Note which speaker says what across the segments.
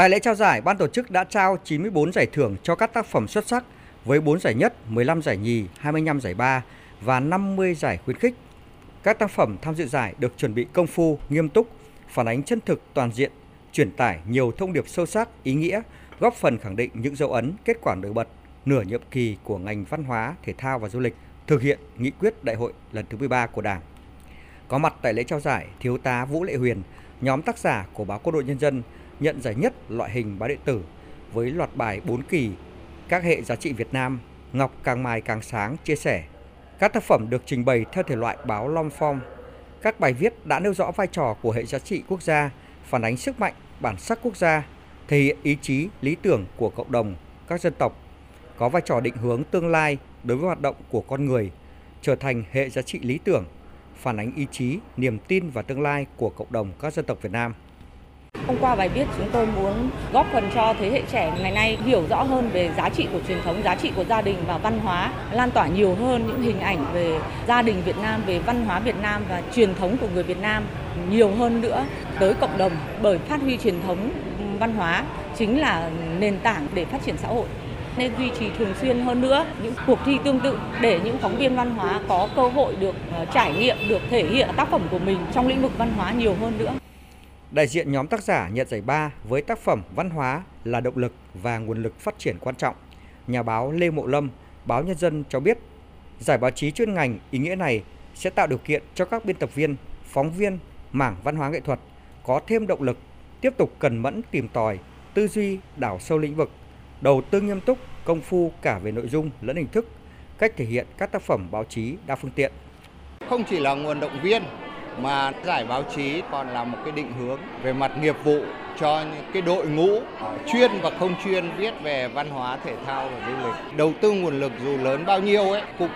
Speaker 1: Tại lễ trao giải, ban tổ chức đã trao 94 giải thưởng cho các tác phẩm xuất sắc với 4 giải nhất, 15 giải nhì, 25 giải ba và 50 giải khuyến khích. Các tác phẩm tham dự giải được chuẩn bị công phu, nghiêm túc, phản ánh chân thực toàn diện, truyền tải nhiều thông điệp sâu sắc, ý nghĩa, góp phần khẳng định những dấu ấn, kết quả nổi bật nửa nhiệm kỳ của ngành văn hóa, thể thao và du lịch thực hiện nghị quyết đại hội lần thứ 13 của Đảng. Có mặt tại lễ trao giải, Thiếu tá Vũ Lệ Huyền, nhóm tác giả của báo Quân đội Nhân dân nhận giải nhất loại hình báo điện tử với loạt bài 4 kỳ các hệ giá trị Việt Nam, Ngọc càng mài càng sáng chia sẻ. Các tác phẩm được trình bày theo thể loại báo long form. Các bài viết đã nêu rõ vai trò của hệ giá trị quốc gia, phản ánh sức mạnh, bản sắc quốc gia, thể hiện ý chí, lý tưởng của cộng đồng, các dân tộc, có vai trò định hướng tương lai đối với hoạt động của con người, trở thành hệ giá trị lý tưởng, phản ánh ý chí, niềm tin và tương lai của cộng đồng các dân tộc Việt Nam.
Speaker 2: Thông qua bài viết chúng tôi muốn góp phần cho thế hệ trẻ ngày nay hiểu rõ hơn về giá trị của truyền thống, giá trị của gia đình và văn hóa, lan tỏa nhiều hơn những hình ảnh về gia đình Việt Nam, về văn hóa Việt Nam và truyền thống của người Việt Nam nhiều hơn nữa tới cộng đồng bởi phát huy truyền thống ừ, văn hóa chính là nền tảng để phát triển xã hội nên duy trì thường xuyên hơn nữa những cuộc thi tương tự để những phóng viên văn hóa có cơ hội được ờ, trải nghiệm, được thể hiện tác phẩm của mình trong lĩnh vực văn hóa nhiều hơn nữa.
Speaker 1: Đại diện nhóm tác giả nhận giải ba với tác phẩm Văn hóa là động lực và nguồn lực phát triển quan trọng. Nhà báo Lê Mộ Lâm, báo Nhân dân cho biết, giải báo chí chuyên ngành ý nghĩa này sẽ tạo điều kiện cho các biên tập viên, phóng viên mảng văn hóa nghệ thuật có thêm động lực, tiếp tục cần mẫn tìm tòi, tư duy đảo sâu lĩnh vực, đầu tư nghiêm túc, công phu cả về nội dung lẫn hình thức, cách thể hiện các tác phẩm báo chí đa phương tiện.
Speaker 3: Không chỉ là nguồn động viên mà giải báo chí còn là một cái định hướng về mặt nghiệp vụ cho những cái đội ngũ ờ, chuyên và không chuyên viết về văn hóa thể thao và du lịch. Đầu tư nguồn lực dù lớn bao nhiêu ấy cũng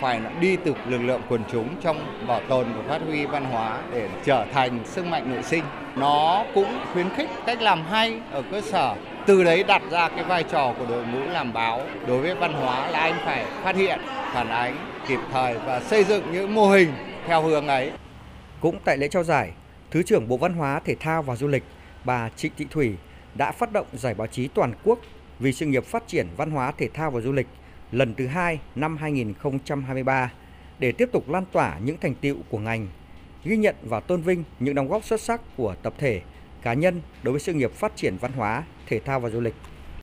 Speaker 3: phải đi từ lực lượng quần chúng trong bảo tồn và phát huy văn hóa để trở thành sức mạnh nội sinh. Nó cũng khuyến khích cách làm hay ở cơ sở. Từ đấy đặt ra cái vai trò của đội ngũ làm báo đối với văn hóa là anh phải phát hiện, phản ánh kịp thời và xây dựng những mô hình theo hướng ấy.
Speaker 1: Cũng tại lễ trao giải, Thứ trưởng Bộ Văn hóa, Thể thao và Du lịch bà Trịnh Thị Thủy đã phát động giải báo chí toàn quốc vì sự nghiệp phát triển văn hóa, thể thao và du lịch lần thứ hai năm 2023 để tiếp tục lan tỏa những thành tiệu của ngành, ghi nhận và tôn vinh những đóng góp xuất sắc của tập thể, cá nhân đối với sự nghiệp phát triển văn hóa, thể thao và du lịch.